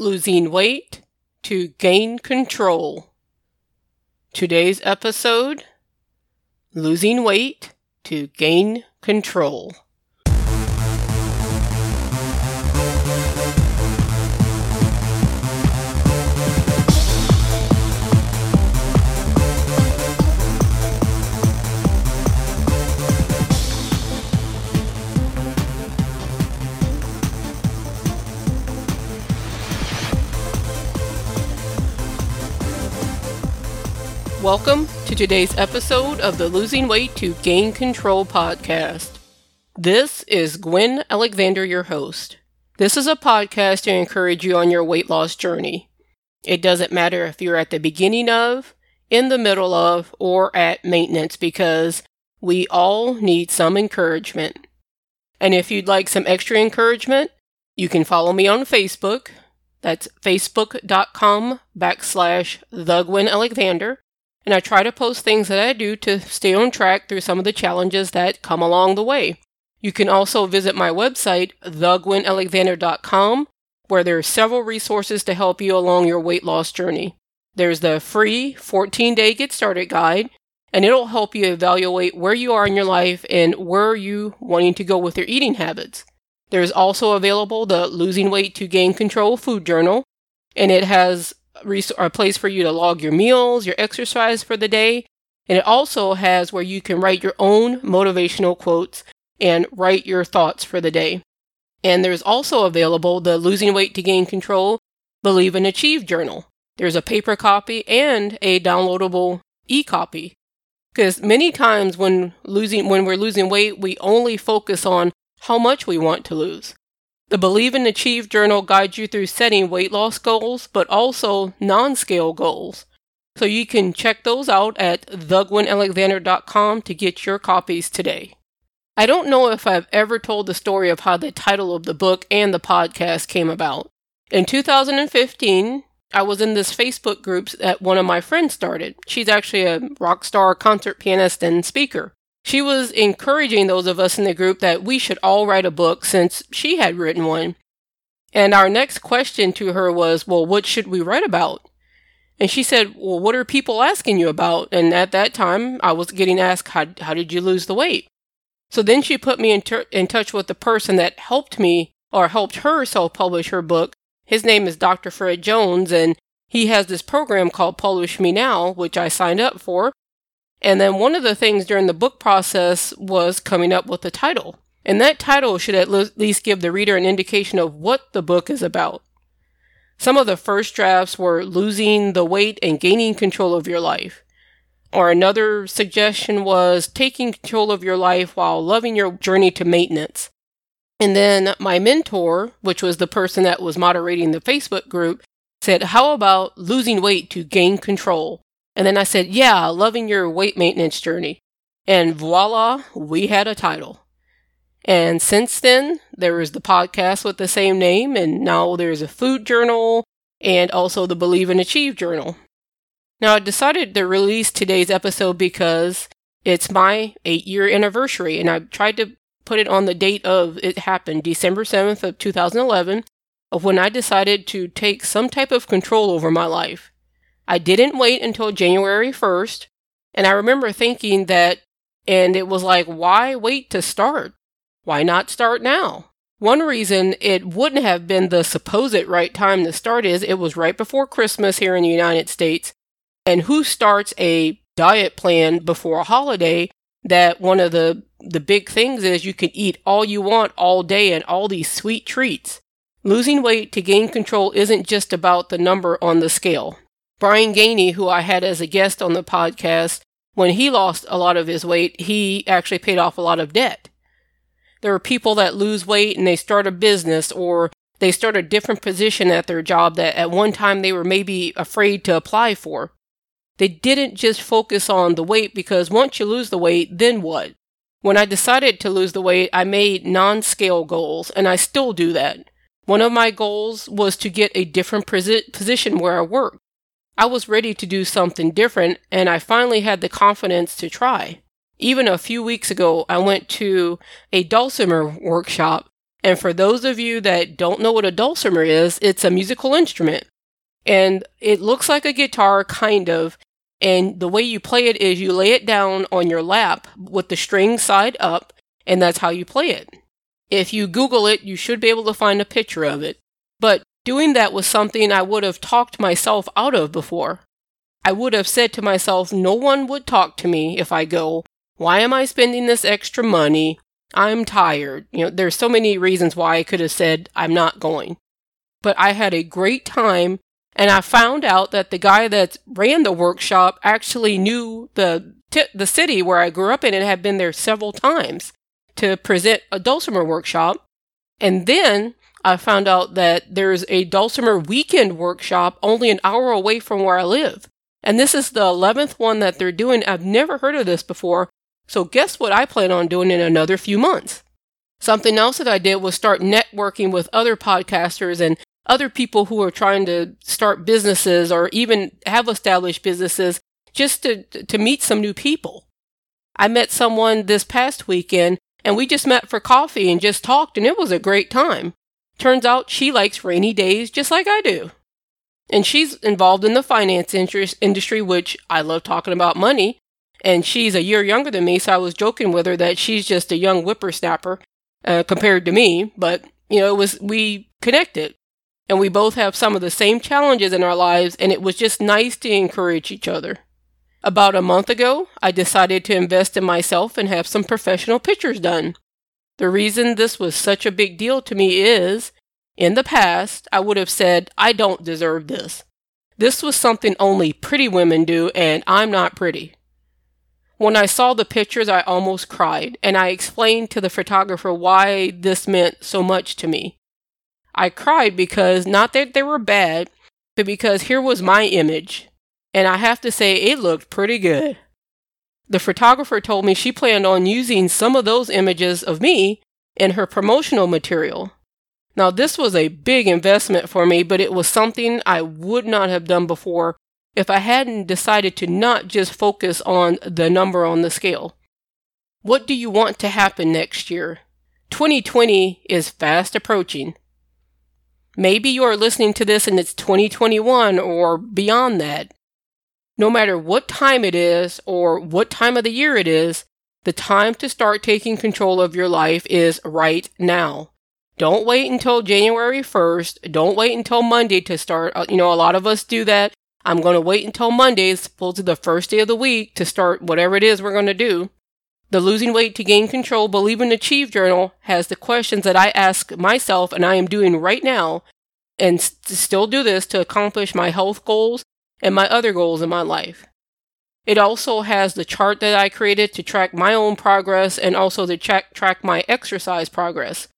losing weight to gain control. Today's episode losing weight to gain control. Welcome to today's episode of the Losing Weight to Gain Control podcast. This is Gwen Alexander, your host. This is a podcast to encourage you on your weight loss journey. It doesn't matter if you're at the beginning of, in the middle of, or at maintenance because we all need some encouragement. And if you'd like some extra encouragement, you can follow me on Facebook. That's facebook.com backslash the Gwen Alexander and I try to post things that I do to stay on track through some of the challenges that come along the way. You can also visit my website, thegwenalexander.com, where there are several resources to help you along your weight loss journey. There's the free 14 day Get Started guide, and it'll help you evaluate where you are in your life and where you wanting to go with your eating habits. There's also available the Losing Weight to Gain Control food journal, and it has a place for you to log your meals, your exercise for the day. And it also has where you can write your own motivational quotes and write your thoughts for the day. And there's also available the Losing Weight to Gain Control Believe and Achieve journal. There's a paper copy and a downloadable e-copy. Because many times when losing when we're losing weight, we only focus on how much we want to lose. The Believe and Achieve journal guides you through setting weight loss goals, but also non scale goals. So you can check those out at thegwenalexander.com to get your copies today. I don't know if I've ever told the story of how the title of the book and the podcast came about. In 2015, I was in this Facebook group that one of my friends started. She's actually a rock star concert pianist and speaker. She was encouraging those of us in the group that we should all write a book since she had written one. And our next question to her was, Well, what should we write about? And she said, Well, what are people asking you about? And at that time, I was getting asked, How, how did you lose the weight? So then she put me in, ter- in touch with the person that helped me or helped her self publish her book. His name is Dr. Fred Jones, and he has this program called Publish Me Now, which I signed up for. And then one of the things during the book process was coming up with a title. And that title should at least give the reader an indication of what the book is about. Some of the first drafts were losing the weight and gaining control of your life. Or another suggestion was taking control of your life while loving your journey to maintenance. And then my mentor, which was the person that was moderating the Facebook group, said, How about losing weight to gain control? And then I said, Yeah, loving your weight maintenance journey. And voila, we had a title. And since then, there is the podcast with the same name, and now there's a food journal and also the Believe and Achieve journal. Now, I decided to release today's episode because it's my eight year anniversary, and I tried to put it on the date of it happened, December 7th of 2011, of when I decided to take some type of control over my life. I didn't wait until January 1st. And I remember thinking that, and it was like, why wait to start? Why not start now? One reason it wouldn't have been the supposed right time to start is it was right before Christmas here in the United States. And who starts a diet plan before a holiday that one of the the big things is you can eat all you want all day and all these sweet treats. Losing weight to gain control isn't just about the number on the scale. Brian Gainey, who I had as a guest on the podcast, when he lost a lot of his weight, he actually paid off a lot of debt. There are people that lose weight and they start a business or they start a different position at their job that at one time they were maybe afraid to apply for. They didn't just focus on the weight because once you lose the weight, then what? When I decided to lose the weight, I made non scale goals, and I still do that. One of my goals was to get a different position where I work. I was ready to do something different, and I finally had the confidence to try. Even a few weeks ago, I went to a dulcimer workshop, And for those of you that don't know what a dulcimer is, it's a musical instrument. And it looks like a guitar, kind of. And the way you play it is you lay it down on your lap with the string side up, and that's how you play it. If you Google it, you should be able to find a picture of it. But doing that was something I would have talked myself out of before. I would have said to myself, no one would talk to me if I go. Why am I spending this extra money? I'm tired. You know, there's so many reasons why I could have said I'm not going. But I had a great time and I found out that the guy that ran the workshop actually knew the t- the city where I grew up in and had been there several times to present a dulcimer workshop. And then I found out that there's a dulcimer weekend workshop only an hour away from where I live. And this is the 11th one that they're doing. I've never heard of this before. So guess what I plan on doing in another few months? Something else that I did was start networking with other podcasters and other people who are trying to start businesses or even have established businesses just to, to meet some new people. I met someone this past weekend and we just met for coffee and just talked and it was a great time. Turns out she likes rainy days just like I do. And she's involved in the finance interest industry, which I love talking about money and she's a year younger than me, so I was joking with her that she's just a young whippersnapper uh, compared to me. But you know, it was we connected, and we both have some of the same challenges in our lives, and it was just nice to encourage each other. About a month ago, I decided to invest in myself and have some professional pictures done. The reason this was such a big deal to me is, in the past, I would have said, I don't deserve this. This was something only pretty women do, and I'm not pretty. When I saw the pictures, I almost cried, and I explained to the photographer why this meant so much to me. I cried because not that they were bad, but because here was my image, and I have to say it looked pretty good. The photographer told me she planned on using some of those images of me in her promotional material. Now, this was a big investment for me, but it was something I would not have done before if I hadn't decided to not just focus on the number on the scale. What do you want to happen next year? 2020 is fast approaching. Maybe you are listening to this and it's 2021 or beyond that. No matter what time it is or what time of the year it is, the time to start taking control of your life is right now. Don't wait until January 1st. Don't wait until Monday to start. Uh, you know, a lot of us do that. I'm going to wait until Monday, supposedly the first day of the week, to start whatever it is we're going to do. The Losing Weight to Gain Control Believe and Achieve journal has the questions that I ask myself and I am doing right now and st- still do this to accomplish my health goals and my other goals in my life. It also has the chart that I created to track my own progress and also to track, track my exercise progress.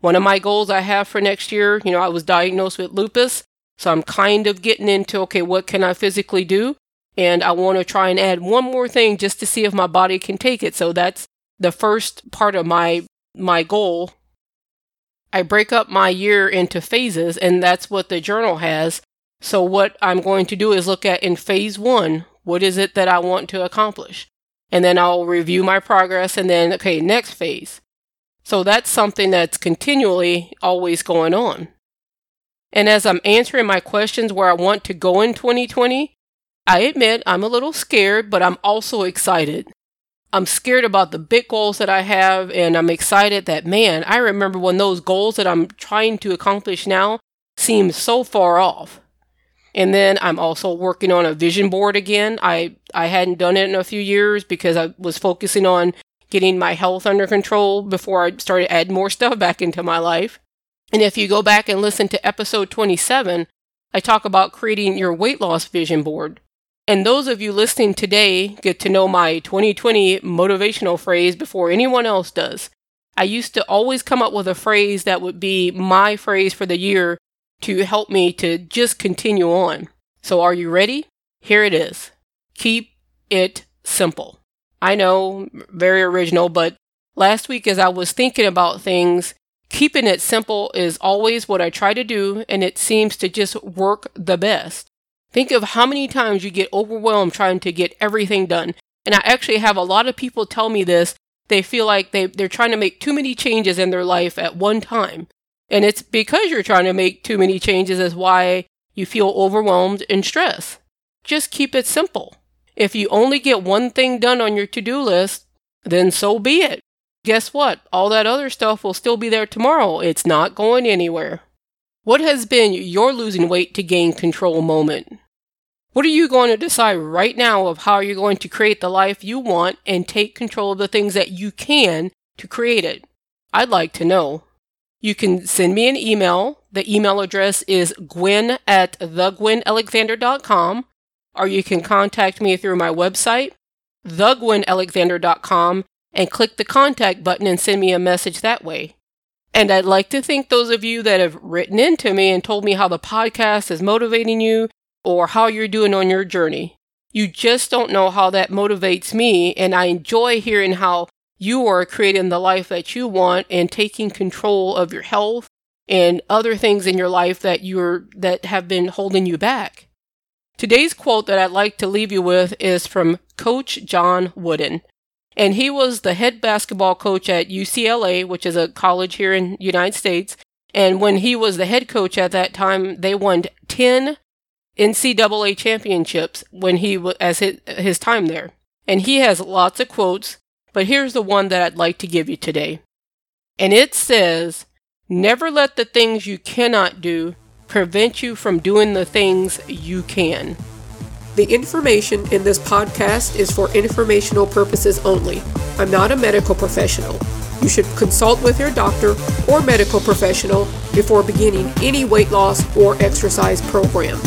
One of my goals I have for next year, you know, I was diagnosed with lupus so I'm kind of getting into okay, what can I physically do? And I want to try and add one more thing just to see if my body can take it. So that's the first part of my my goal. I break up my year into phases and that's what the journal has. So what I'm going to do is look at in phase 1, what is it that I want to accomplish? And then I'll review my progress and then okay, next phase. So that's something that's continually always going on. And as I'm answering my questions where I want to go in 2020, I admit I'm a little scared, but I'm also excited. I'm scared about the big goals that I have, and I'm excited that, man, I remember when those goals that I'm trying to accomplish now seem so far off. And then I'm also working on a vision board again. I, I hadn't done it in a few years because I was focusing on getting my health under control before I started adding more stuff back into my life. And if you go back and listen to episode 27, I talk about creating your weight loss vision board. And those of you listening today get to know my 2020 motivational phrase before anyone else does. I used to always come up with a phrase that would be my phrase for the year to help me to just continue on. So are you ready? Here it is. Keep it simple. I know, very original, but last week as I was thinking about things, Keeping it simple is always what I try to do, and it seems to just work the best. Think of how many times you get overwhelmed trying to get everything done. And I actually have a lot of people tell me this they feel like they, they're trying to make too many changes in their life at one time. And it's because you're trying to make too many changes is why you feel overwhelmed and stressed. Just keep it simple. If you only get one thing done on your to do list, then so be it. Guess what? All that other stuff will still be there tomorrow. It's not going anywhere. What has been your losing weight to gain control moment? What are you going to decide right now of how you're going to create the life you want and take control of the things that you can to create it? I'd like to know. You can send me an email. The email address is gwen at thegwenalexander.com, or you can contact me through my website, thegwenalexander.com, and click the contact button and send me a message that way. And I'd like to thank those of you that have written into me and told me how the podcast is motivating you or how you're doing on your journey. You just don't know how that motivates me, and I enjoy hearing how you are creating the life that you want and taking control of your health and other things in your life that you're that have been holding you back. Today's quote that I'd like to leave you with is from Coach John Wooden. And he was the head basketball coach at UCLA, which is a college here in United States. And when he was the head coach at that time, they won 10 NCAA championships when he was as his time there. And he has lots of quotes, but here's the one that I'd like to give you today. And it says, Never let the things you cannot do prevent you from doing the things you can. The information in this podcast is for informational purposes only. I'm not a medical professional. You should consult with your doctor or medical professional before beginning any weight loss or exercise program.